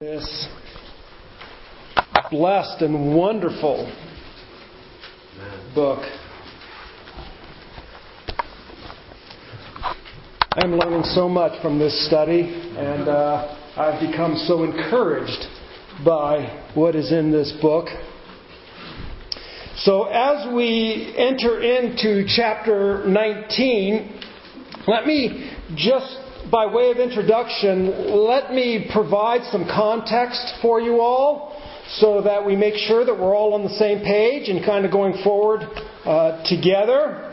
this blessed and wonderful book. I'm learning so much from this study, and uh, I've become so encouraged by what is in this book. So, as we enter into chapter 19, let me just by way of introduction, let me provide some context for you all so that we make sure that we're all on the same page and kind of going forward uh, together.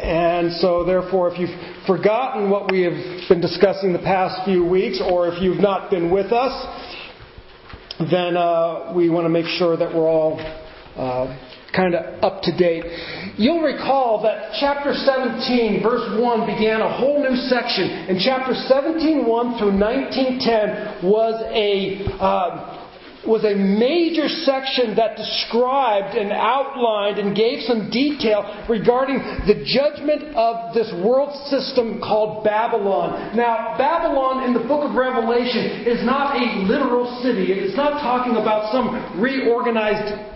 And so, therefore, if you've forgotten what we have been discussing the past few weeks, or if you've not been with us, then uh, we want to make sure that we're all uh, kind of up to date. You'll recall that chapter 17, verse 1, began a whole new section, and chapter 17, 1 through 1910 was a uh, was a major section that described and outlined and gave some detail regarding the judgment of this world system called Babylon. Now, Babylon in the book of Revelation is not a literal city. It is not talking about some reorganized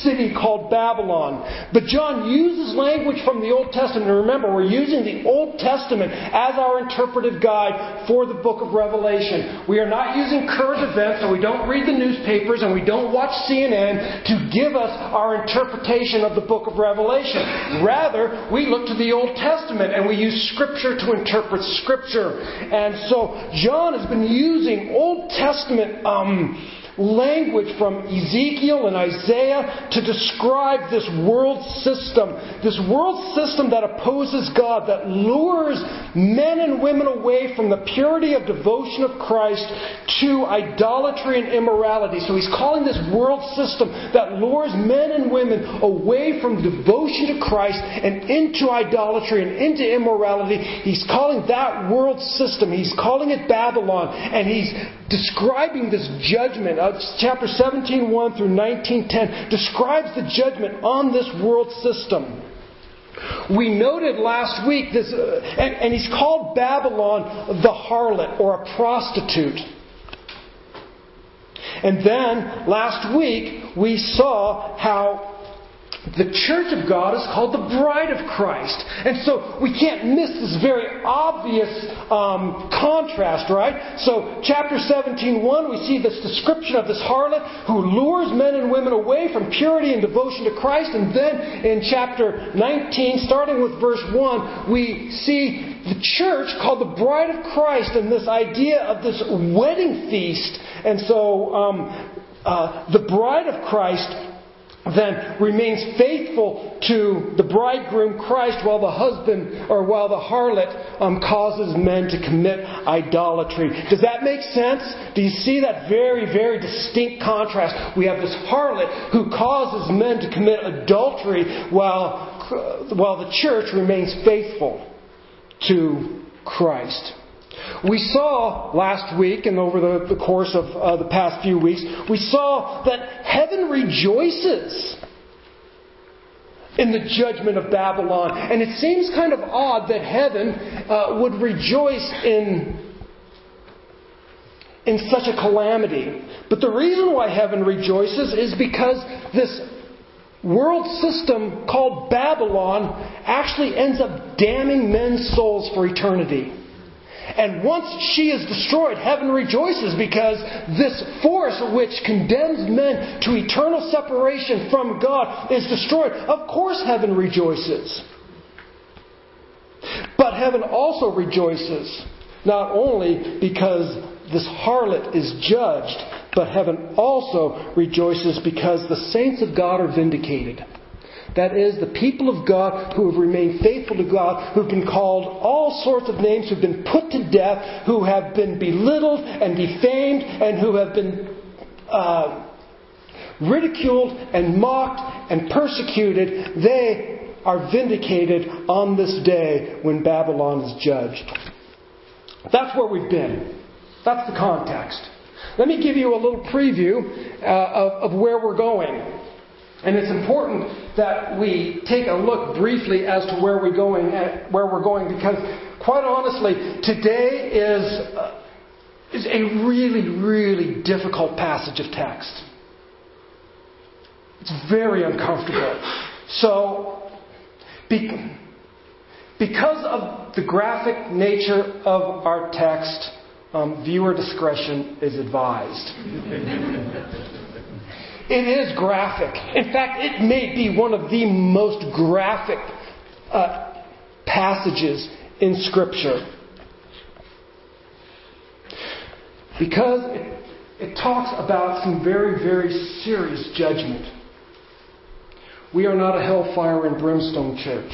city called Babylon. But John uses language from the Old Testament. And remember, we're using the Old Testament as our interpretive guide for the book of Revelation. We are not using current events, and we don't read the newspapers, and we don't watch CNN to give us our interpretation of the book of Revelation. Rather, we look to the Old Testament and we use Scripture to interpret Scripture. And so, John has been using Old Testament. Um, language from Ezekiel and Isaiah to describe this world system. This world system that opposes God, that lures men and women away from the purity of devotion of Christ to idolatry and immorality. So he's calling this world system that lures men and women away from devotion to Christ and into idolatry and into immorality. He's calling that world system, he's calling it Babylon, and he's describing this judgment uh, chapter 17, 1 through 1910, describes the judgment on this world system. We noted last week this, uh, and, and he's called Babylon the harlot or a prostitute. And then last week we saw how the church of God is called the bride of Christ. And so we can't miss this very obvious um, contrast, right? So, chapter 17, 1, we see this description of this harlot who lures men and women away from purity and devotion to Christ. And then in chapter 19, starting with verse 1, we see the church called the bride of Christ and this idea of this wedding feast. And so, um, uh, the bride of Christ then remains faithful to the bridegroom Christ while the husband or while the harlot um, causes men to commit idolatry. Does that make sense? Do you see that very, very distinct contrast? We have this harlot who causes men to commit adultery while, while the church remains faithful to Christ. We saw last week and over the, the course of uh, the past few weeks, we saw that heaven rejoices in the judgment of Babylon. And it seems kind of odd that heaven uh, would rejoice in in such a calamity. But the reason why heaven rejoices is because this world system called Babylon actually ends up damning men's souls for eternity. And once she is destroyed, heaven rejoices because this force which condemns men to eternal separation from God is destroyed. Of course, heaven rejoices. But heaven also rejoices, not only because this harlot is judged, but heaven also rejoices because the saints of God are vindicated. That is, the people of God who have remained faithful to God, who've been called all sorts of names, who've been put to death, who have been belittled and defamed, and who have been uh, ridiculed and mocked and persecuted, they are vindicated on this day when Babylon is judged. That's where we've been. That's the context. Let me give you a little preview uh, of, of where we're going. And it's important that we take a look briefly as to where we're going, where we're going, because quite honestly, today is uh, is a really, really difficult passage of text. It's very uncomfortable. So, because of the graphic nature of our text, um, viewer discretion is advised. it is graphic. In fact, it may be one of the most graphic uh, passages in Scripture. Because it, it talks about some very, very serious judgment. We are not a hellfire and brimstone church.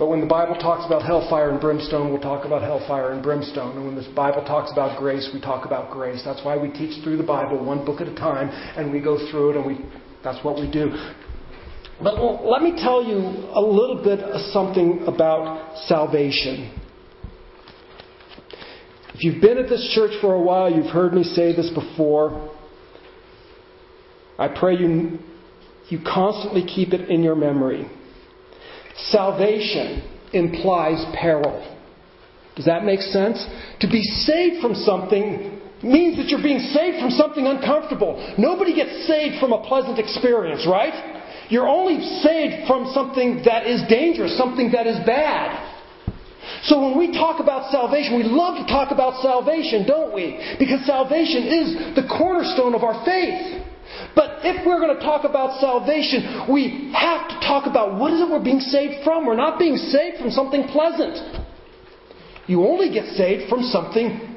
But when the Bible talks about hellfire and brimstone, we'll talk about hellfire and brimstone. And when the Bible talks about grace, we talk about grace. That's why we teach through the Bible one book at a time, and we go through it, and we, that's what we do. But let me tell you a little bit of something about salvation. If you've been at this church for a while, you've heard me say this before. I pray you, you constantly keep it in your memory. Salvation implies peril. Does that make sense? To be saved from something means that you're being saved from something uncomfortable. Nobody gets saved from a pleasant experience, right? You're only saved from something that is dangerous, something that is bad. So when we talk about salvation, we love to talk about salvation, don't we? Because salvation is the cornerstone of our faith. But if we're going to talk about salvation, we have to talk about what is it we're being saved from. We're not being saved from something pleasant. You only get saved from something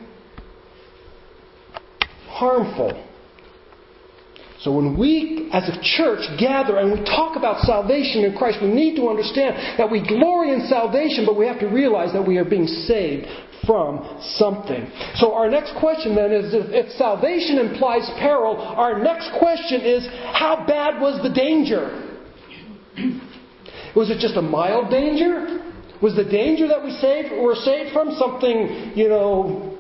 harmful. So when we, as a church, gather and we talk about salvation in Christ, we need to understand that we glory in salvation, but we have to realize that we are being saved from something. So our next question then is if, salvation implies peril, our next question is how bad was the danger? was it just a mild danger? Was the danger that we saved were saved from something, you know,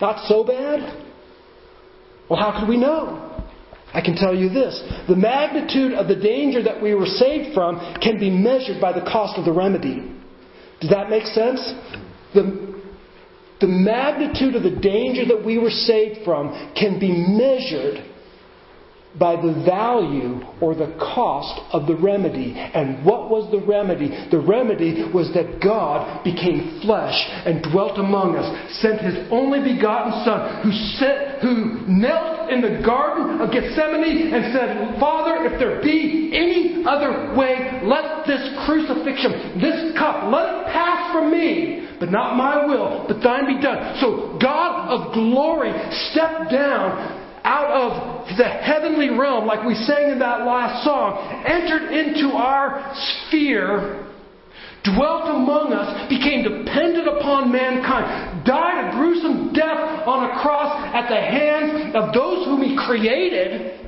not so bad? Well, how could we know? I can tell you this the magnitude of the danger that we were saved from can be measured by the cost of the remedy. Does that make sense? The, the magnitude of the danger that we were saved from can be measured by the value or the cost of the remedy. And what was the remedy? The remedy was that God became flesh and dwelt among us, sent his only begotten Son, who, set, who knelt in the Garden of Gethsemane and said, Father, if there be any other way, let this crucifixion, this cup, let it pass from me. But not my will, but thine be done. So God of glory stepped down out of the heavenly realm, like we sang in that last song, entered into our sphere, dwelt among us, became dependent upon mankind, died a gruesome death on a cross at the hands of those whom he created.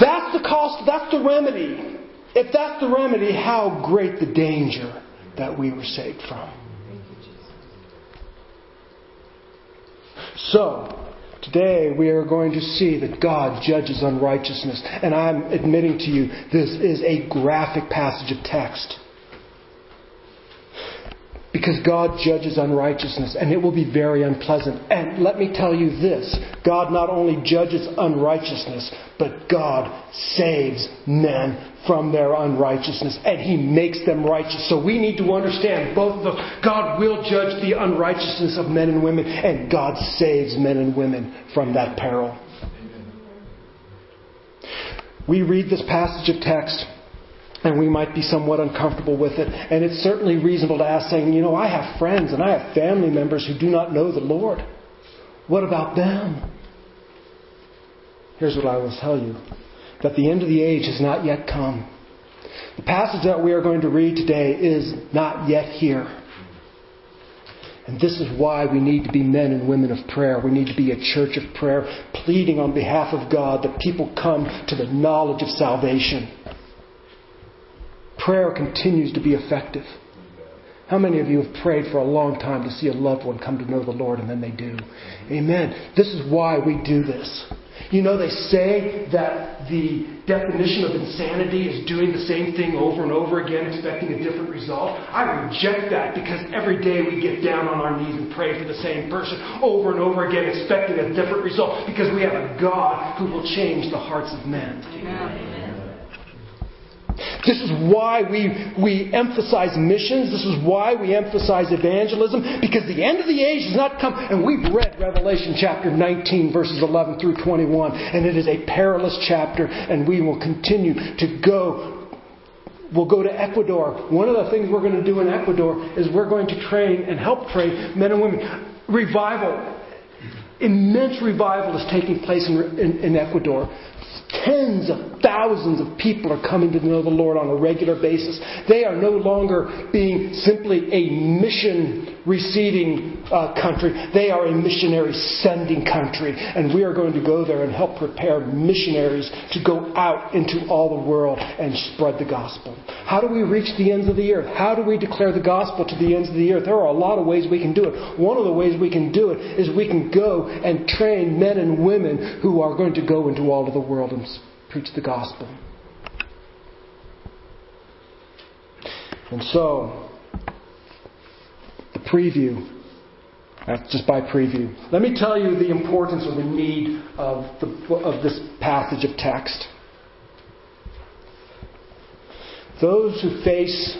That's the cost, that's the remedy. If that's the remedy, how great the danger that we were saved from. So, Today we are going to see that God judges unrighteousness. And I'm admitting to you, this is a graphic passage of text. Because God judges unrighteousness, and it will be very unpleasant. And let me tell you this God not only judges unrighteousness, but God saves men from their unrighteousness and he makes them righteous. So we need to understand both the God will judge the unrighteousness of men and women and God saves men and women from that peril. We read this passage of text and we might be somewhat uncomfortable with it. And it's certainly reasonable to ask, saying, you know, I have friends and I have family members who do not know the Lord. What about them? Here's what I will tell you that the end of the age has not yet come. The passage that we are going to read today is not yet here. And this is why we need to be men and women of prayer. We need to be a church of prayer, pleading on behalf of God that people come to the knowledge of salvation. Prayer continues to be effective. How many of you have prayed for a long time to see a loved one come to know the Lord and then they do? Amen. This is why we do this. You know, they say that the definition of insanity is doing the same thing over and over again, expecting a different result. I reject that because every day we get down on our knees and pray for the same person over and over again, expecting a different result because we have a God who will change the hearts of men. Amen. This is why we, we emphasize missions. This is why we emphasize evangelism, because the end of the age has not come. And we've read Revelation chapter 19, verses 11 through 21, and it is a perilous chapter, and we will continue to go. We'll go to Ecuador. One of the things we're going to do in Ecuador is we're going to train and help train men and women. Revival, immense revival is taking place in, in, in Ecuador. Tens of thousands of people are coming to know the Lord on a regular basis. They are no longer being simply a mission receiving uh, country. They are a missionary sending country. And we are going to go there and help prepare missionaries to go out into all the world and spread the gospel. How do we reach the ends of the earth? How do we declare the gospel to the ends of the earth? There are a lot of ways we can do it. One of the ways we can do it is we can go and train men and women who are going to go into all of the world and preach the gospel. And so, the preview, that's just by preview. Let me tell you the importance or the need of, the, of this passage of text. Those who face,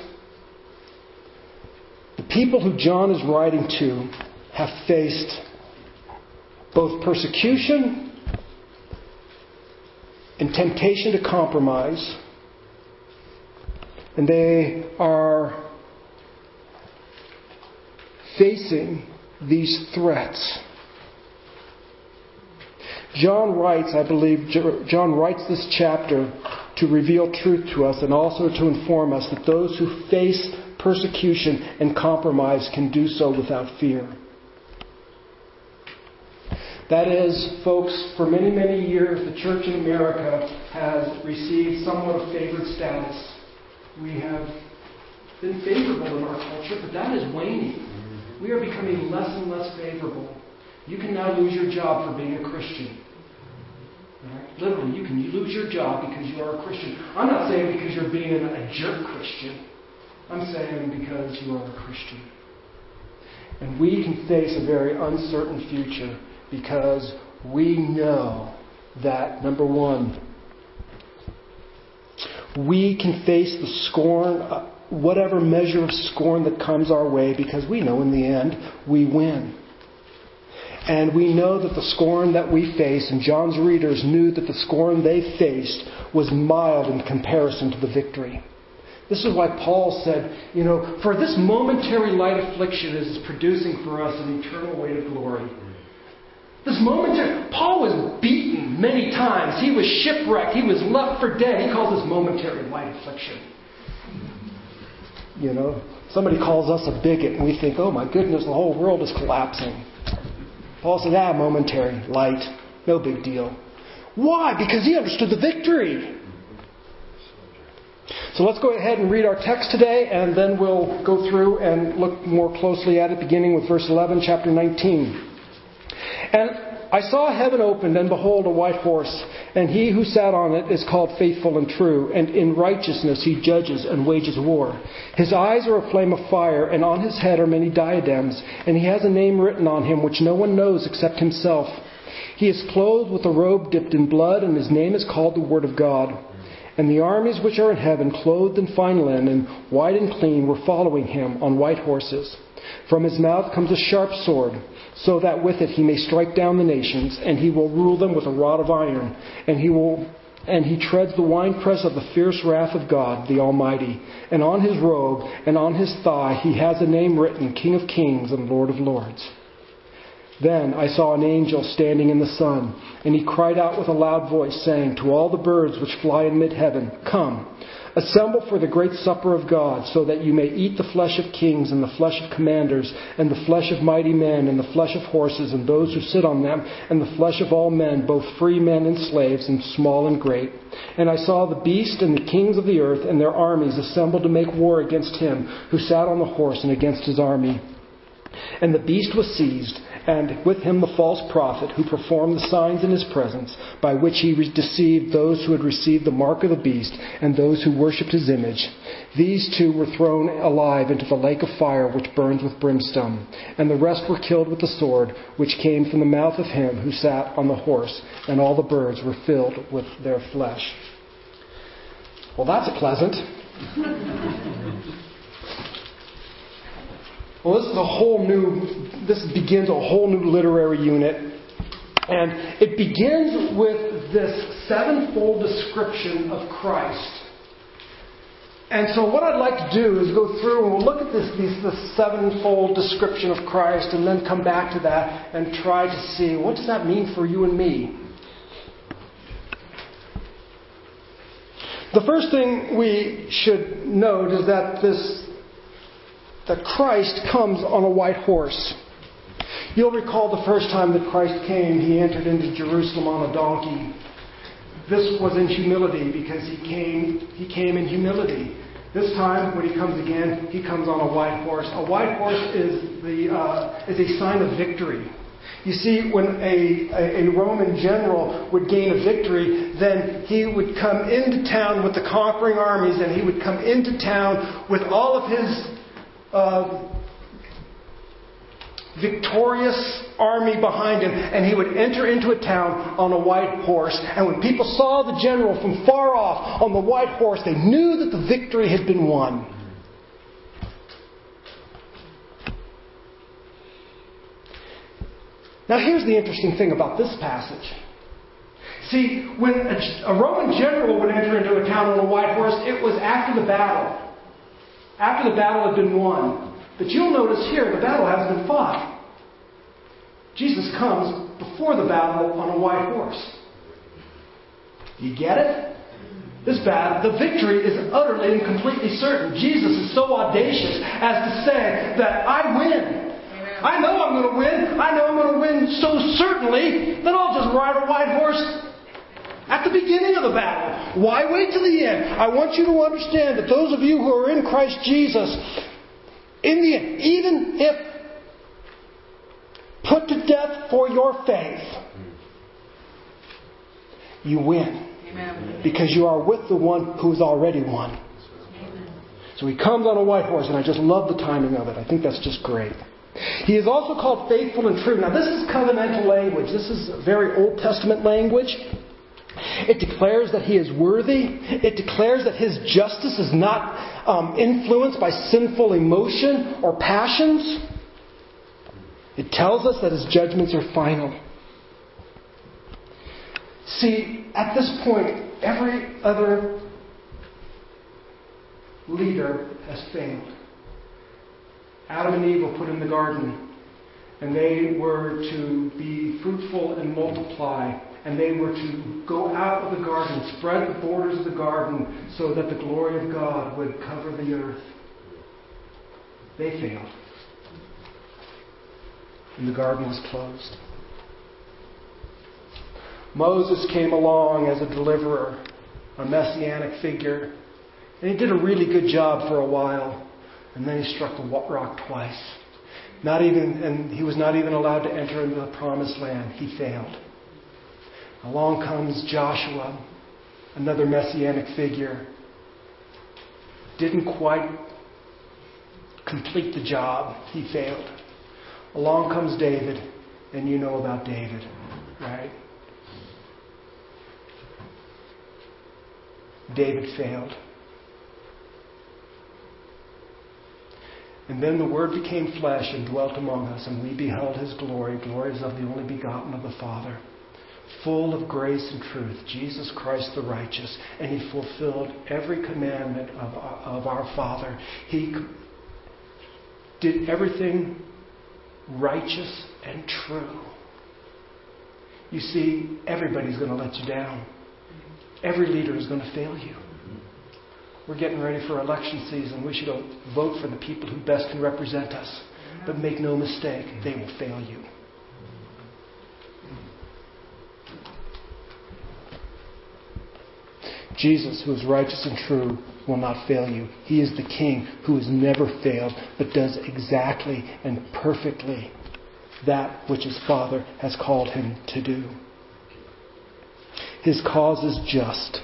the people who John is writing to, have faced both persecution and temptation to compromise. And they are facing these threats. John writes, I believe, John writes this chapter to reveal truth to us and also to inform us that those who face persecution and compromise can do so without fear. That is, folks, for many, many years, the church in America has received somewhat of favored status. We have been favorable in our culture, but that is waning. We are becoming less and less favorable. You can now lose your job for being a Christian. Right? Literally, you can lose your job because you are a Christian. I'm not saying because you're being a jerk Christian. I'm saying because you are a Christian. And we can face a very uncertain future because we know that, number one, we can face the scorn, uh, whatever measure of scorn that comes our way, because we know in the end we win. And we know that the scorn that we face, and John's readers knew that the scorn they faced was mild in comparison to the victory. This is why Paul said, you know, for this momentary light affliction is producing for us an eternal weight of glory. This momentary, Paul was beaten many times. He was shipwrecked. He was left for dead. He calls this momentary light affliction. You know, somebody calls us a bigot and we think, oh my goodness, the whole world is collapsing. Paul says, ah, momentary, light, no big deal. Why? Because he understood the victory. So let's go ahead and read our text today, and then we'll go through and look more closely at it, beginning with verse 11, chapter 19. And I saw heaven opened, and behold, a white horse, and he who sat on it is called faithful and true, and in righteousness he judges and wages war. His eyes are a flame of fire, and on his head are many diadems, and he has a name written on him which no one knows except himself. He is clothed with a robe dipped in blood, and his name is called the Word of God. And the armies which are in heaven, clothed in fine linen, white and clean, were following him on white horses. From his mouth comes a sharp sword so that with it he may strike down the nations, and he will rule them with a rod of iron, and he will and he treads the winepress of the fierce wrath of God, the Almighty. And on his robe and on his thigh he has a name written, King of Kings and Lord of Lords. Then I saw an angel standing in the sun, and he cried out with a loud voice, saying to all the birds which fly in mid heaven, Come, Assemble for the great supper of God, so that you may eat the flesh of kings, and the flesh of commanders, and the flesh of mighty men, and the flesh of horses, and those who sit on them, and the flesh of all men, both free men and slaves, and small and great. And I saw the beast and the kings of the earth and their armies assembled to make war against him who sat on the horse and against his army. And the beast was seized, and with him the false prophet, who performed the signs in his presence, by which he deceived those who had received the mark of the beast and those who worshipped his image. These two were thrown alive into the lake of fire which burns with brimstone. And the rest were killed with the sword which came from the mouth of him who sat on the horse, and all the birds were filled with their flesh. Well, that's a pleasant. Well, this is a whole new, this begins a whole new literary unit. And it begins with this sevenfold description of Christ. And so, what I'd like to do is go through and we'll look at this, this sevenfold description of Christ and then come back to that and try to see what does that mean for you and me? The first thing we should note is that this that Christ comes on a white horse. You'll recall the first time that Christ came, he entered into Jerusalem on a donkey. This was in humility because he came, he came in humility. This time, when he comes again, he comes on a white horse. A white horse is, the, uh, is a sign of victory. You see, when a, a, a, Roman general would gain a victory, then he would come into town with the conquering armies, and he would come into town with all of his uh, victorious army behind him, and he would enter into a town on a white horse. And when people saw the general from far off on the white horse, they knew that the victory had been won. Now, here's the interesting thing about this passage. See, when a, a Roman general would enter into a town on a white horse, it was after the battle after the battle had been won. But you'll notice here the battle hasn't been fought. Jesus comes before the battle on a white horse. You get it? This battle, the victory is utterly and completely certain. Jesus is so audacious as to say that I win. I know I'm going to win. I know I'm going to win so certainly that I'll just ride a white horse at the beginning of the battle. Why wait till the end? I want you to understand that those of you who are in Christ Jesus, in the end, even if put to death for your faith, you win. Amen. Because you are with the one who's already won. So he comes on a white horse, and I just love the timing of it. I think that's just great. He is also called faithful and true. Now, this is covenantal language. This is very Old Testament language. It declares that he is worthy. It declares that his justice is not um, influenced by sinful emotion or passions. It tells us that his judgments are final. See, at this point, every other leader has failed. Adam and Eve were put in the garden, and they were to be fruitful and multiply and they were to go out of the garden, spread the borders of the garden so that the glory of God would cover the earth. They failed. And the garden was closed. Moses came along as a deliverer, a messianic figure, and he did a really good job for a while, and then he struck the rock twice. Not even, and he was not even allowed to enter into the promised land. He failed. Along comes Joshua, another messianic figure. Didn't quite complete the job, he failed. Along comes David, and you know about David, right? David failed. And then the Word became flesh and dwelt among us, and we beheld his glory, glories of the only begotten of the Father full of grace and truth, Jesus Christ the righteous, and he fulfilled every commandment of of our Father. He did everything righteous and true. You see, everybody's going to let you down. Every leader is going to fail you. We're getting ready for election season. We should vote for the people who best can represent us. But make no mistake, they will fail you. Jesus, who is righteous and true, will not fail you. He is the King who has never failed, but does exactly and perfectly that which his Father has called him to do. His cause is just.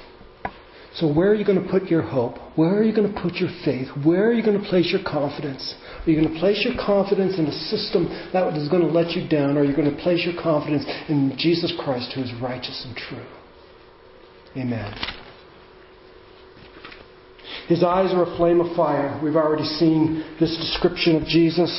So, where are you going to put your hope? Where are you going to put your faith? Where are you going to place your confidence? Are you going to place your confidence in a system that is going to let you down? Or are you going to place your confidence in Jesus Christ who is righteous and true? Amen. His eyes are a flame of fire. We've already seen this description of Jesus.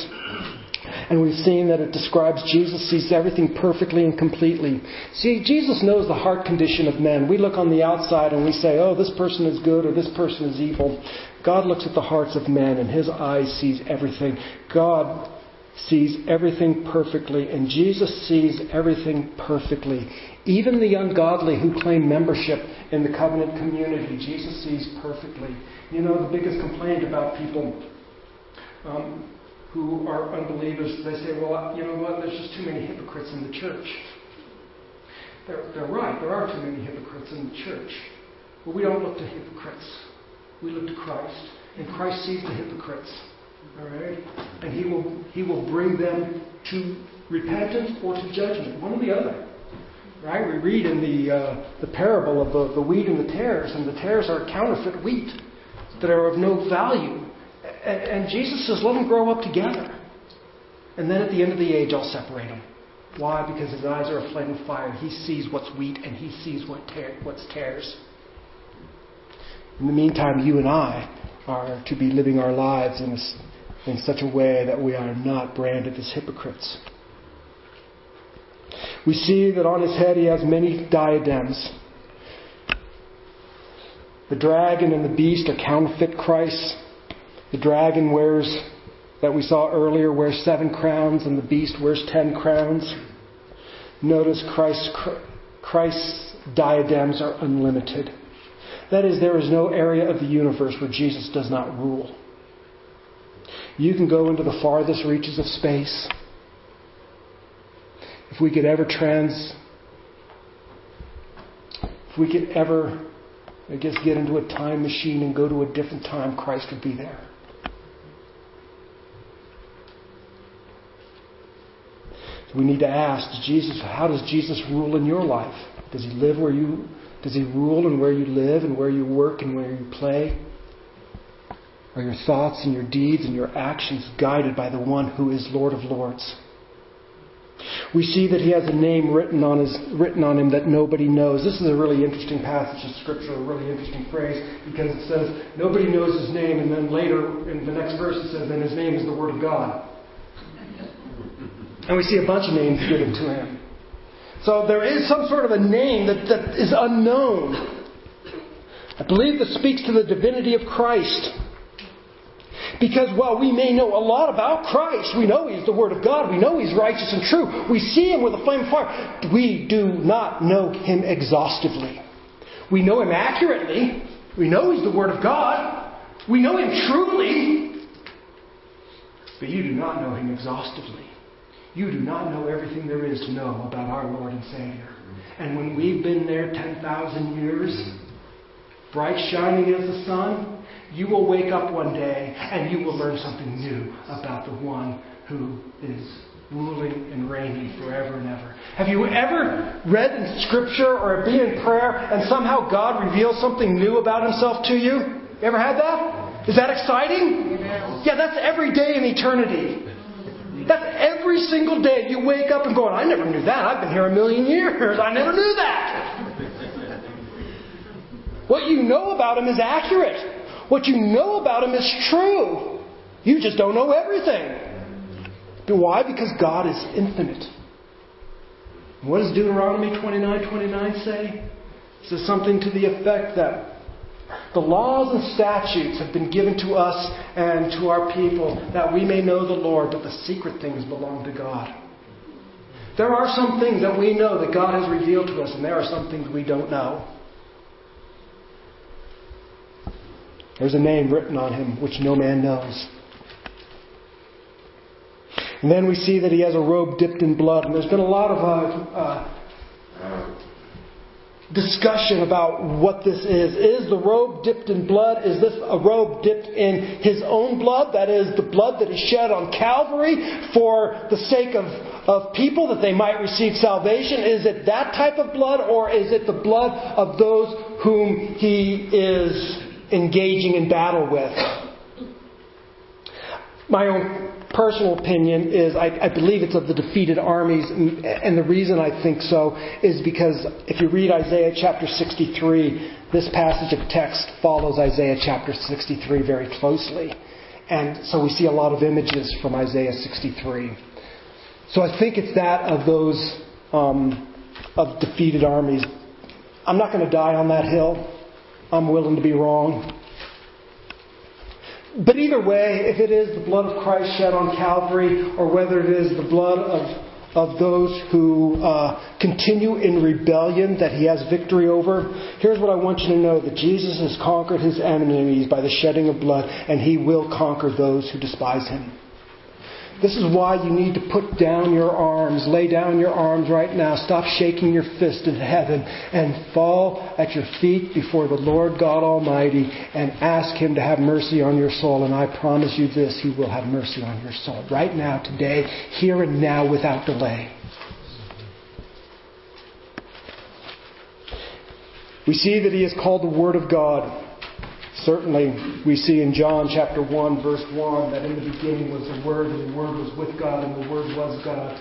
And we've seen that it describes Jesus sees everything perfectly and completely. See, Jesus knows the heart condition of men. We look on the outside and we say, oh, this person is good or this person is evil. God looks at the hearts of men and his eyes sees everything. God sees everything perfectly and Jesus sees everything perfectly. Even the ungodly who claim membership in the covenant community, Jesus sees perfectly. You know, the biggest complaint about people um, who are unbelievers, they say, well, you know what, there's just too many hypocrites in the church. They're, they're right, there are too many hypocrites in the church. But we don't look to hypocrites. We look to Christ. And Christ sees the hypocrites. All right? And he will, he will bring them to repentance or to judgment, one or the other. Right? We read in the, uh, the parable of the, the wheat and the tares, and the tares are counterfeit wheat that are of no value. And, and Jesus says, let them grow up together. And then at the end of the age, I'll separate them. Why? Because his eyes are a flame of fire. He sees what's wheat and he sees what tear, what's tares. In the meantime, you and I are to be living our lives in, this, in such a way that we are not branded as hypocrites. We see that on his head he has many diadems. The dragon and the beast are counterfeit Christ. The dragon wears, that we saw earlier, wears seven crowns, and the beast wears ten crowns. Notice Christ's, Christ's diadems are unlimited. That is, there is no area of the universe where Jesus does not rule. You can go into the farthest reaches of space. If we could ever trans, if we could ever, I guess, get into a time machine and go to a different time, Christ would be there. we need to ask Jesus, how does Jesus rule in your life? Does he live where you does he rule in where you live and where you work and where you play? Are your thoughts and your deeds and your actions guided by the one who is Lord of Lords? We see that he has a name written on, his, written on him that nobody knows. This is a really interesting passage of Scripture, a really interesting phrase, because it says nobody knows his name, and then later in the next verse it says, and his name is the Word of God. And we see a bunch of names given to him. So there is some sort of a name that, that is unknown. I believe this speaks to the divinity of Christ. Because while we may know a lot about Christ, we know He's the Word of God, we know He's righteous and true, we see Him with a flame of fire, we do not know Him exhaustively. We know Him accurately, we know He's the Word of God, we know Him truly, but you do not know Him exhaustively. You do not know everything there is to know about our Lord and Savior. And when we've been there 10,000 years, bright shining as the sun, you will wake up one day and you will learn something new about the one who is ruling and reigning forever and ever. Have you ever read in Scripture or been in prayer and somehow God reveals something new about Himself to you? You ever had that? Is that exciting? Yeah, that's every day in eternity. That's every single day you wake up and going, I never knew that. I've been here a million years. I never knew that. What you know about him is accurate. What you know about him is true. You just don't know everything. But why? Because God is infinite. What does Deuteronomy 29 29 say? It says something to the effect that the laws and statutes have been given to us and to our people that we may know the Lord, but the secret things belong to God. There are some things that we know that God has revealed to us, and there are some things we don't know. There's a name written on him which no man knows. And then we see that he has a robe dipped in blood. And there's been a lot of uh, uh, discussion about what this is. Is the robe dipped in blood? Is this a robe dipped in his own blood? That is, the blood that is shed on Calvary for the sake of, of people that they might receive salvation? Is it that type of blood, or is it the blood of those whom he is engaging in battle with? My own personal opinion is I, I, believe it's of the defeated armies, and, and the reason I think so is because if you read Isaiah chapter 63, this passage of text follows Isaiah chapter 63 very closely. And so we see a lot of images from Isaiah 63. So I think it's that of those um, of defeated armies. I'm not going to die on that hill. I'm willing to be wrong. But either way, if it is the blood of Christ shed on Calvary, or whether it is the blood of, of those who uh, continue in rebellion that he has victory over, here's what I want you to know that Jesus has conquered his enemies by the shedding of blood, and he will conquer those who despise him. This is why you need to put down your arms, lay down your arms right now, stop shaking your fist in heaven, and fall at your feet before the Lord God Almighty and ask Him to have mercy on your soul. And I promise you this, He will have mercy on your soul right now, today, here and now, without delay. We see that He is called the Word of God. Certainly, we see in John chapter 1, verse 1, that in the beginning was the Word, and the Word was with God, and the Word was God.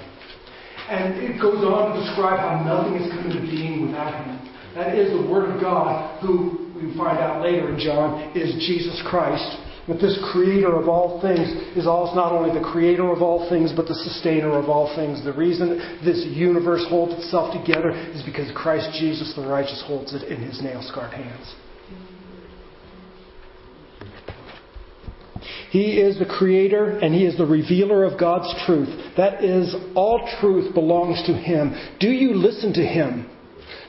And it goes on to describe how nothing is come into being without Him. That is the Word of God, who we find out later in John is Jesus Christ. That this creator of all things is also not only the creator of all things, but the sustainer of all things. The reason this universe holds itself together is because Christ Jesus, the righteous, holds it in his nail scarred hands. He is the creator and He is the revealer of God's truth. That is, all truth belongs to Him. Do you listen to Him?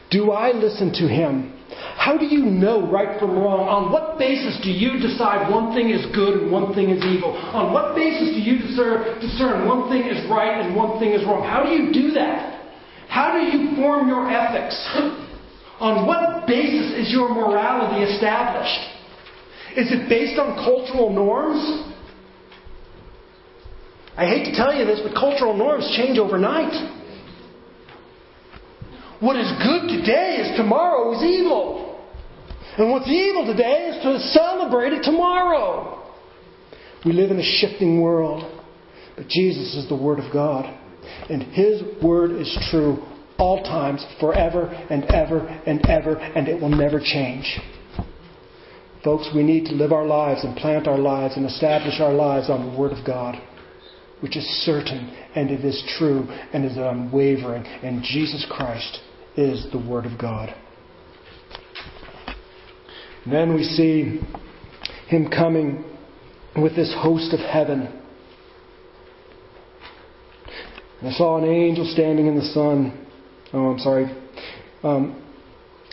Do I listen to Him? How do you know right from wrong? On what basis do you decide one thing is good and one thing is evil? On what basis do you discern one thing is right and one thing is wrong? How do you do that? How do you form your ethics? On what basis is your morality established? Is it based on cultural norms? I hate to tell you this, but cultural norms change overnight. What is good today is tomorrow is evil. And what's evil today is to celebrate it tomorrow. We live in a shifting world, but Jesus is the Word of God. And His Word is true all times, forever and ever and ever, and it will never change. Folks, we need to live our lives and plant our lives and establish our lives on the Word of God, which is certain and it is true and is unwavering. And Jesus Christ is the Word of God. And then we see Him coming with this host of heaven. And I saw an angel standing in the sun. Oh, I'm sorry. Um,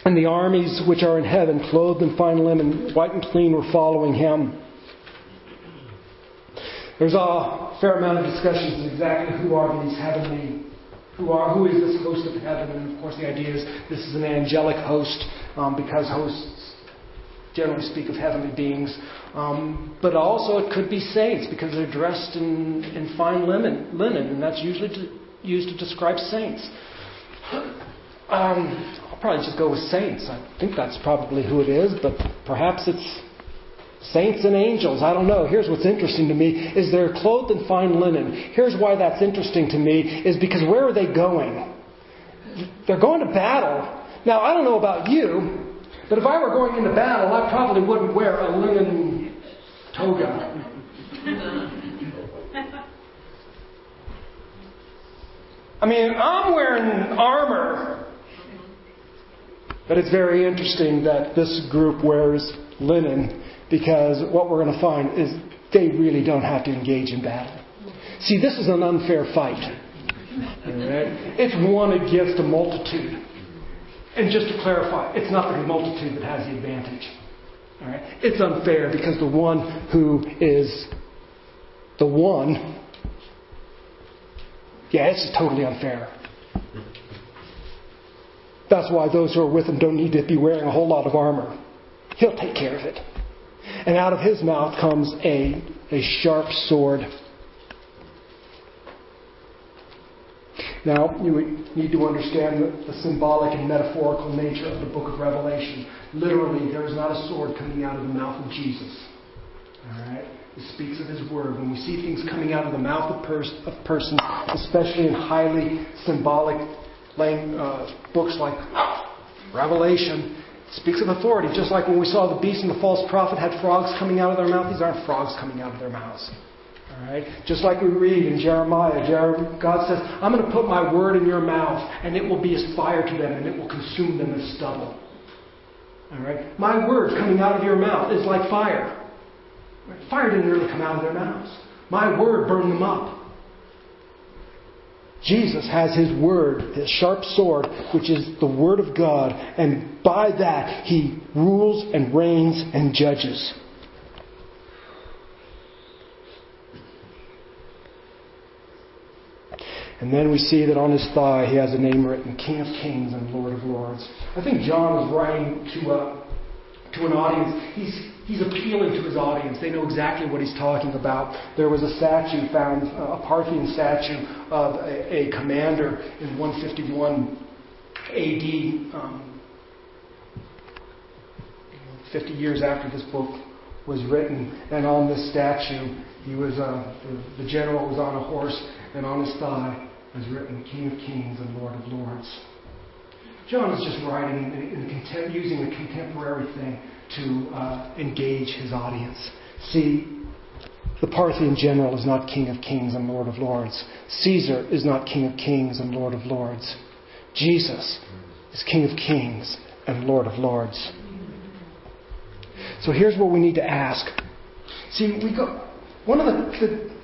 and the armies which are in heaven, clothed in fine linen, white and clean, were following him. There's a fair amount of discussions of exactly who are these heavenly, who are, who is this host of heaven? And of course, the idea is this is an angelic host um, because hosts generally speak of heavenly beings. Um, but also, it could be saints because they're dressed in, in fine linen, linen, and that's usually to, used to describe saints. Um, I'll probably just go with saints. I think that's probably who it is, but perhaps it's saints and angels. I don't know. Here's what's interesting to me is they're clothed in fine linen. Here's why that's interesting to me is because where are they going? They're going to battle. Now, I don't know about you, but if I were going into battle, I probably wouldn't wear a linen toga. I mean, I'm wearing armor. But it's very interesting that this group wears linen because what we're going to find is they really don't have to engage in battle. See, this is an unfair fight. Right? It's one against a multitude. And just to clarify, it's not the multitude that has the advantage. All right? It's unfair because the one who is the one, yeah, it's totally unfair. That's why those who are with him don't need to be wearing a whole lot of armor. He'll take care of it. And out of his mouth comes a, a sharp sword. Now, you need to understand the, the symbolic and metaphorical nature of the book of Revelation. Literally, there is not a sword coming out of the mouth of Jesus. All right? It speaks of his word. When we see things coming out of the mouth of, pers- of persons, especially in highly symbolic uh, books like Revelation, speaks of authority. Just like when we saw the beast and the false prophet had frogs coming out of their mouth, these aren't frogs coming out of their mouths. All right? Just like we read in Jeremiah, God says, I'm going to put my word in your mouth, and it will be as fire to them, and it will consume them as stubble. All right? My word coming out of your mouth is like fire. Fire didn't really come out of their mouths. My word burned them up. Jesus has his word, his sharp sword, which is the word of God, and by that he rules and reigns and judges. And then we see that on his thigh he has a name written King of Kings and Lord of Lords. I think John is writing to, a, to an audience. He's, he's appealing to his audience. They know exactly what he's talking about. There was a statue found, a Parthian statue of a, a commander in 151 AD, um, 50 years after this book was written. And on this statue, he was uh, the, the general was on a horse, and on his thigh was written, King of Kings and Lord of Lords. John is just writing in, in using a contemporary thing to uh, engage his audience. See, the Parthian general is not King of Kings and Lord of Lords. Caesar is not King of Kings and Lord of Lords. Jesus is King of Kings and Lord of Lords. So here's what we need to ask. See, we go. One of the, the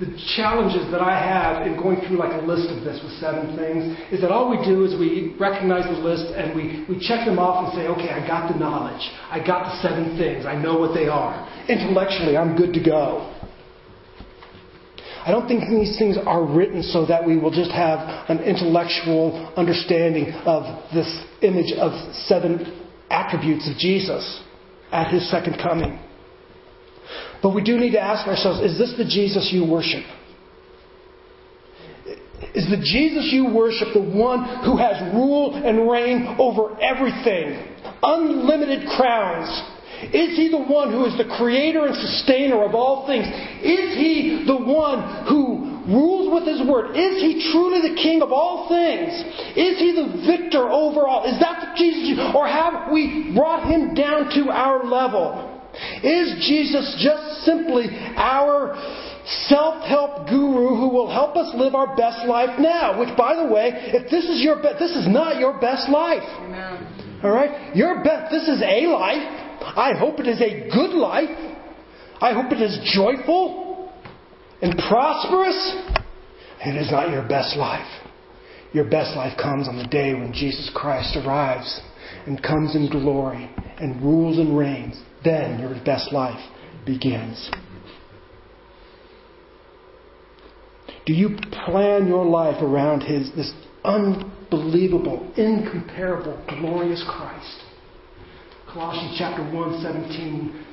the challenges that I have in going through like a list of this with seven things is that all we do is we recognize the list and we, we check them off and say, okay, I got the knowledge. I got the seven things. I know what they are. Intellectually, I'm good to go. I don't think these things are written so that we will just have an intellectual understanding of this image of seven attributes of Jesus at his second coming. But we do need to ask ourselves is this the Jesus you worship? Is the Jesus you worship the one who has rule and reign over everything? Unlimited crowns. Is he the one who is the creator and sustainer of all things? Is he the one who rules with his word? Is he truly the king of all things? Is he the victor over all? Is that the Jesus? Or have we brought him down to our level? Is Jesus just simply our self help guru who will help us live our best life now? Which, by the way, if this is your best, this is not your best life. Amen. All right? Your best, this is a life. I hope it is a good life. I hope it is joyful and prosperous. It is not your best life. Your best life comes on the day when Jesus Christ arrives and comes in glory and rules and reigns then your best life begins. Do you plan your life around his this unbelievable, incomparable, glorious Christ? Colossians chapter 1, 17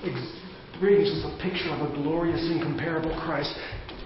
brings us a picture of a glorious, incomparable Christ.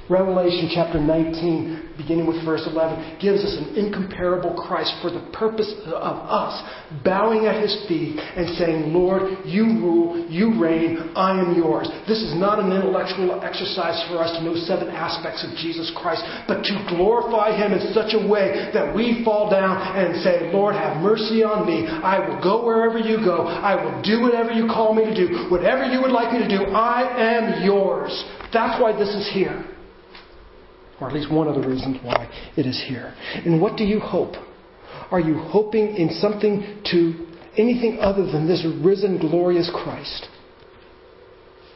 Revelation chapter 19, beginning with verse 11, gives us an incomparable Christ for the purpose of us bowing at his feet and saying, Lord, you rule, you reign, I am yours. This is not an intellectual exercise for us to know seven aspects of Jesus Christ, but to glorify him in such a way that we fall down and say, Lord, have mercy on me. I will go wherever you go. I will do whatever you call me to do. Whatever you would like me to do, I am yours. That's why this is here. Or at least one of the reasons why it is here. And what do you hope? Are you hoping in something to anything other than this risen, glorious Christ?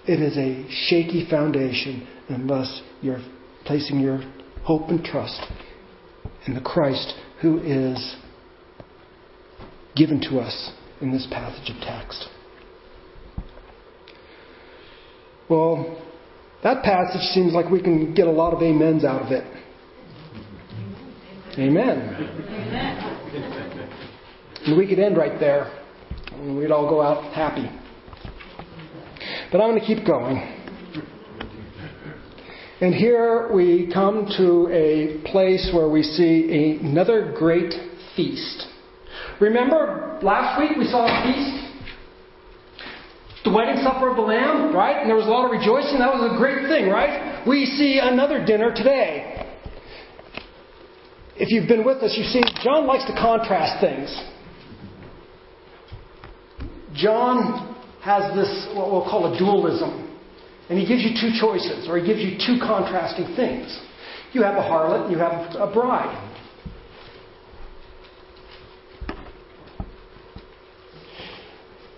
It is a shaky foundation unless you're placing your hope and trust in the Christ who is given to us in this passage of text. Well, that passage seems like we can get a lot of amens out of it. Amen. And we could end right there, and we'd all go out happy. But I'm going to keep going. And here we come to a place where we see another great feast. Remember last week we saw a feast? The wedding supper of the Lamb, right? And there was a lot of rejoicing. That was a great thing, right? We see another dinner today. If you've been with us, you see John likes to contrast things. John has this, what we'll call a dualism. And he gives you two choices, or he gives you two contrasting things. You have a harlot, you have a bride.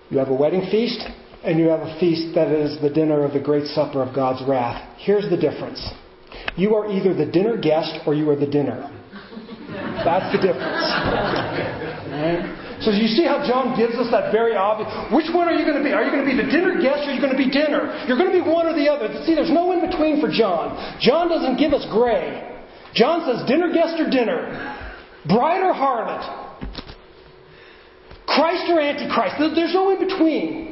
You have a wedding feast, and you have a feast that is the dinner of the great supper of God's wrath. Here's the difference you are either the dinner guest or you are the dinner. That's the difference. Right? So you see how John gives us that very obvious. Which one are you going to be? Are you going to be the dinner guest or are you going to be dinner? You're going to be one or the other. See, there's no in between for John. John doesn't give us gray. John says dinner guest or dinner, bride or harlot, Christ or Antichrist. There's no in between.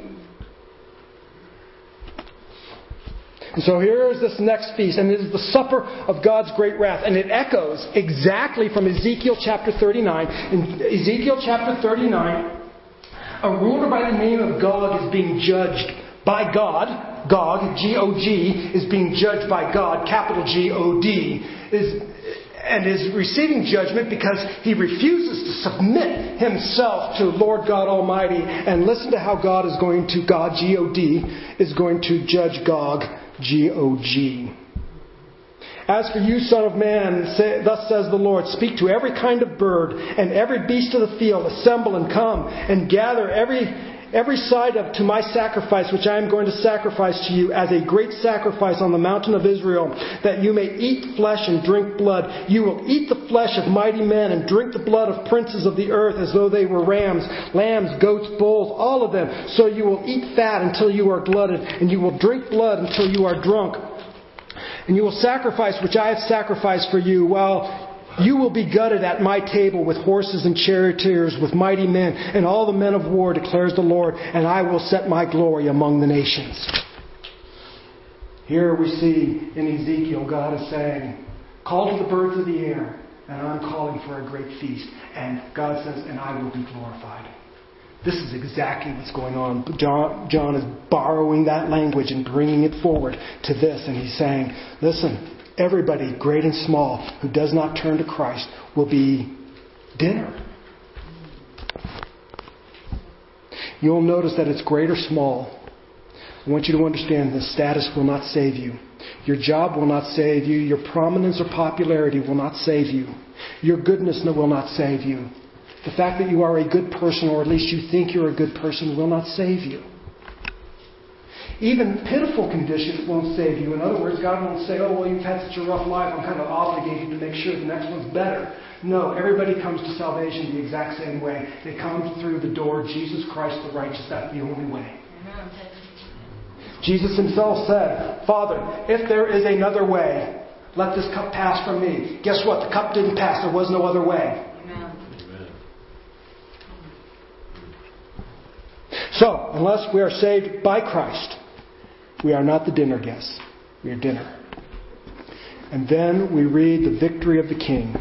And so here is this next feast, and it is the supper of God's great wrath. And it echoes exactly from Ezekiel chapter 39. In Ezekiel chapter 39, a ruler by the name of Gog is being judged by God. Gog, G O G, is being judged by God, capital G O D, is, and is receiving judgment because he refuses to submit himself to Lord God Almighty. And listen to how God is going to, God, G O D, is going to judge Gog G O G. As for you, Son of Man, say, thus says the Lord, speak to every kind of bird and every beast of the field, assemble and come and gather every every side of to my sacrifice which I am going to sacrifice to you as a great sacrifice on the mountain of Israel, that you may eat flesh and drink blood. You will eat the flesh of mighty men and drink the blood of princes of the earth as though they were rams, lambs, goats, bulls, all of them. So you will eat fat until you are glutted, and you will drink blood until you are drunk. And you will sacrifice which I have sacrificed for you, while you will be gutted at my table with horses and charioteers, with mighty men, and all the men of war, declares the Lord, and I will set my glory among the nations. Here we see in Ezekiel, God is saying, Call to the birds of the air, and I'm calling for a great feast. And God says, And I will be glorified. This is exactly what's going on. John, John is borrowing that language and bringing it forward to this, and he's saying, Listen, everybody, great and small, who does not turn to Christ will be dinner. You'll notice that it's great or small. I want you to understand the status will not save you. Your job will not save you. Your prominence or popularity will not save you. Your goodness will not save you. The fact that you are a good person, or at least you think you're a good person, will not save you. Even pitiful conditions won't save you. In other words, God won't say, oh, well, you've had such a rough life, I'm kind of obligated to make sure the next one's better. No, everybody comes to salvation the exact same way. They come through the door, Jesus Christ the righteous. That's the only way. Jesus himself said, Father, if there is another way, let this cup pass from me. Guess what? The cup didn't pass. There was no other way. So, unless we are saved by Christ, we are not the dinner guests. We are dinner. And then we read the victory of the king.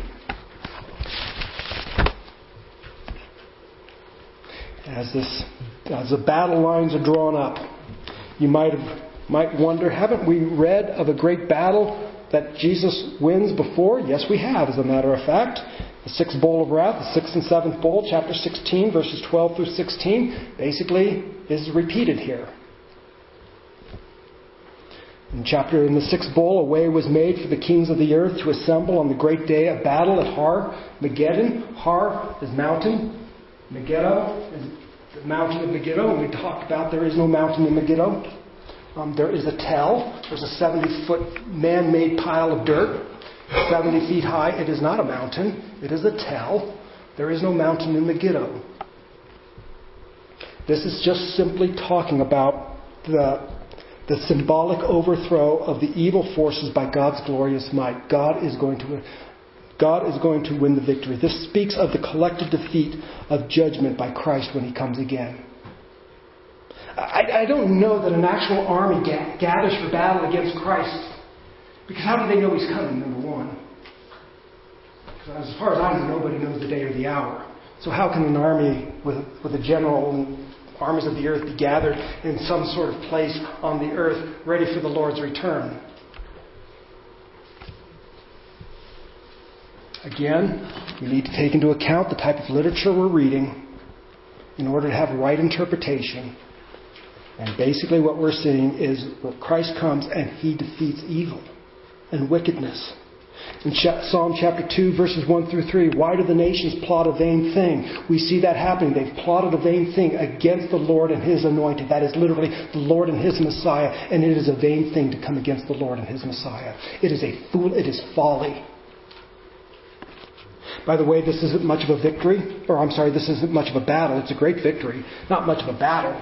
As this as the battle lines are drawn up, you might have, might wonder, haven't we read of a great battle that Jesus wins before? Yes, we have, as a matter of fact. The sixth bowl of wrath, the sixth and seventh bowl, chapter 16, verses 12 through 16, basically is repeated here. In chapter in the sixth bowl, a way was made for the kings of the earth to assemble on the great day of battle at Har Megiddo. Har is mountain. Megiddo is the mountain of Megiddo, and we talked about there is no mountain in Megiddo. Um, there is a tell. There's a 70 foot man made pile of dirt, 70 feet high. It is not a mountain, it is a tell. There is no mountain in Megiddo. This is just simply talking about the the symbolic overthrow of the evil forces by God's glorious might. God is going to God is going to win the victory. This speaks of the collective defeat of judgment by Christ when he comes again. I, I don't know that an actual army gathers for battle against Christ. Because how do they know he's coming, number one? Because as far as I know, nobody knows the day or the hour. So how can an army with, with a general armies of the earth be gathered in some sort of place on the earth ready for the Lord's return? Again, we need to take into account the type of literature we're reading in order to have right interpretation. And basically, what we're seeing is Christ comes and he defeats evil and wickedness. In Psalm chapter 2, verses 1 through 3, why do the nations plot a vain thing? We see that happening. They've plotted a vain thing against the Lord and His anointed. That is literally the Lord and His Messiah, and it is a vain thing to come against the Lord and His Messiah. It is a fool, it is folly. By the way, this isn't much of a victory, or I'm sorry, this isn't much of a battle. It's a great victory, not much of a battle.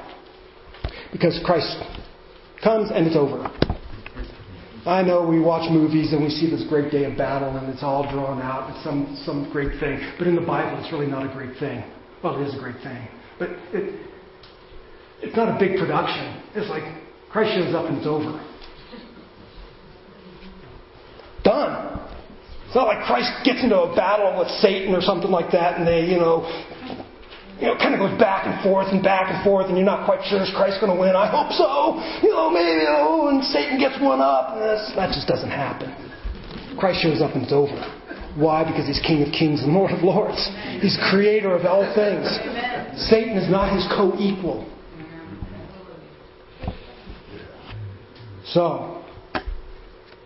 Because Christ comes and it's over. I know we watch movies and we see this great day of battle and it's all drawn out. It's some, some great thing. But in the Bible, it's really not a great thing. Well, it is a great thing. But it, it's not a big production. It's like Christ shows up and it's over. Done. It's not like Christ gets into a battle with Satan or something like that and they, you know, you know, kind of goes back and forth and back and forth, and you're not quite sure is Christ going to win. I hope so. You know, maybe oh, and Satan gets one up. And that just doesn't happen. Christ shows up and it's over. Why? Because he's King of Kings and Lord of Lords. He's Creator of all things. Satan is not his co-equal. So,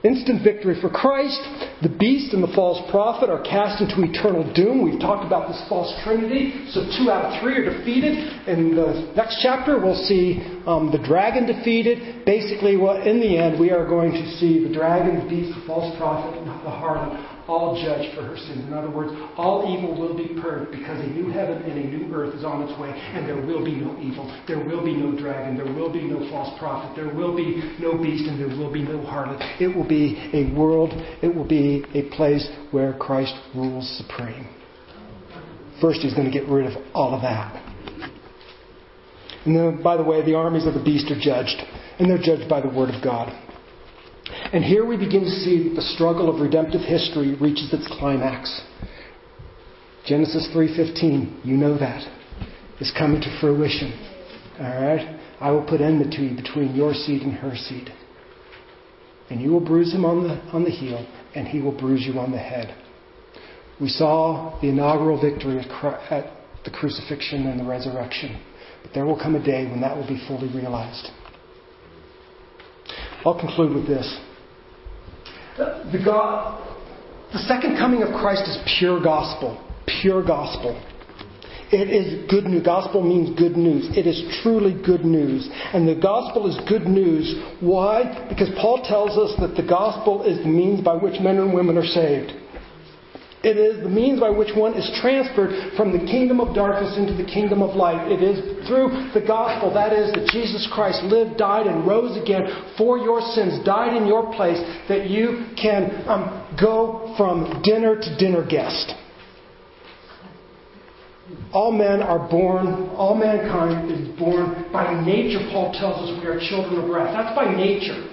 instant victory for Christ. The beast and the false prophet are cast into eternal doom. We've talked about this false trinity. So two out of three are defeated. In the next chapter, we'll see um, the dragon defeated. Basically, well, in the end, we are going to see the dragon, the beast, the false prophet, and the harlot all judged for her sins. In other words, all evil will be purged because a new heaven and a new earth is on its way, and there will be no evil. There will be no dragon. There will be no false prophet. There will be no beast, and there will be no harlot. It will be a world, it will be a place where Christ rules supreme. First, he's going to get rid of all of that. And then, by the way, the armies of the beast are judged, and they're judged by the Word of God. And here we begin to see that the struggle of redemptive history reaches its climax. Genesis 3:15, you know that, is coming to fruition. All right? I will put enmity between your seed and her seed. And you will bruise him on the, on the heel, and he will bruise you on the head. We saw the inaugural victory at the crucifixion and the resurrection. But there will come a day when that will be fully realized. I'll conclude with this. The, God, the second coming of Christ is pure gospel. Pure gospel. It is good news. Gospel means good news. It is truly good news. And the gospel is good news. Why? Because Paul tells us that the gospel is the means by which men and women are saved. It is the means by which one is transferred from the kingdom of darkness into the kingdom of light. It is through the gospel, that is, that Jesus Christ lived, died, and rose again for your sins, died in your place, that you can um, go from dinner to dinner guest. All men are born, all mankind is born by nature, Paul tells us we are children of wrath. That's by nature.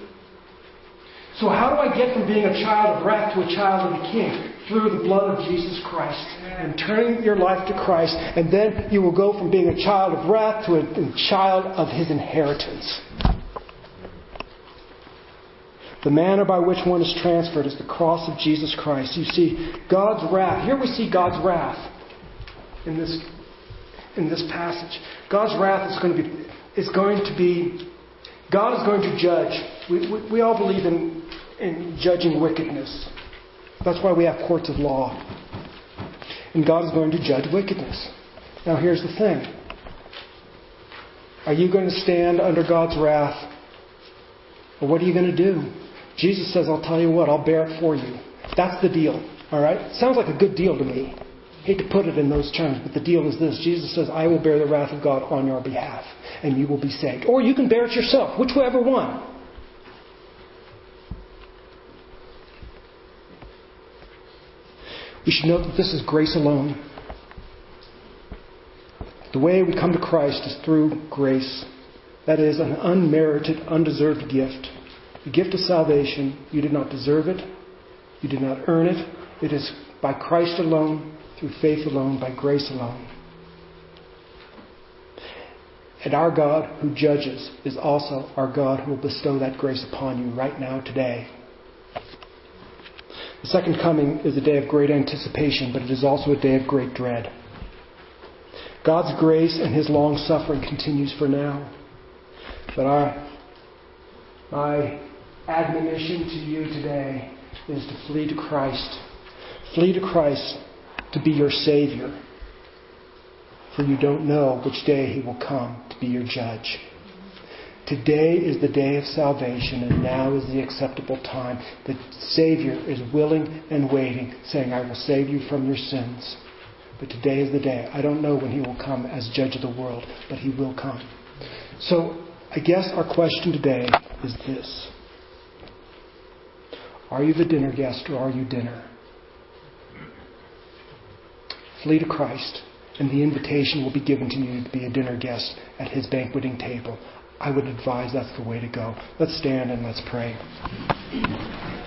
So, how do I get from being a child of wrath to a child of the king? Through the blood of Jesus Christ and turning your life to Christ, and then you will go from being a child of wrath to a, child of his inheritance. The manner by which one is transferred is the cross of Jesus Christ. You see, God's wrath. Here we see God's wrath in this, in this passage. God's wrath is going to be, is going to be God is going to judge. We, we, we all believe in, in judging wickedness. That's why we have courts of law. And God is going to judge wickedness. Now, here's the thing Are you going to stand under God's wrath? Or what are you going to do? Jesus says, I'll tell you what, I'll bear it for you. That's the deal. All right? Sounds like a good deal to me. Hate to put it in those terms, but the deal is this Jesus says, I will bear the wrath of God on your behalf, and you will be saved. Or you can bear it yourself, whichever one. We should know that this is grace alone. The way we come to Christ is through grace. That is an unmerited, undeserved gift. The gift of salvation, you did not deserve it. You did not earn it. It is by Christ alone, through faith alone, by grace alone. And our God who judges is also our God who will bestow that grace upon you right now, today. The second coming is a day of great anticipation, but it is also a day of great dread. God's grace and his long suffering continues for now. But our, my admonition to you today is to flee to Christ. Flee to Christ to be your Savior. For you don't know which day He will come to be your judge. Today is the day of salvation, and now is the acceptable time. The Savior is willing and waiting, saying, I will save you from your sins. But today is the day. I don't know when He will come as judge of the world, but He will come. So, I guess our question today is this Are you the dinner guest or are you dinner? Flee to Christ, and the invitation will be given to you to be a dinner guest at His banqueting table. I would advise that's the way to go. Let's stand and let's pray.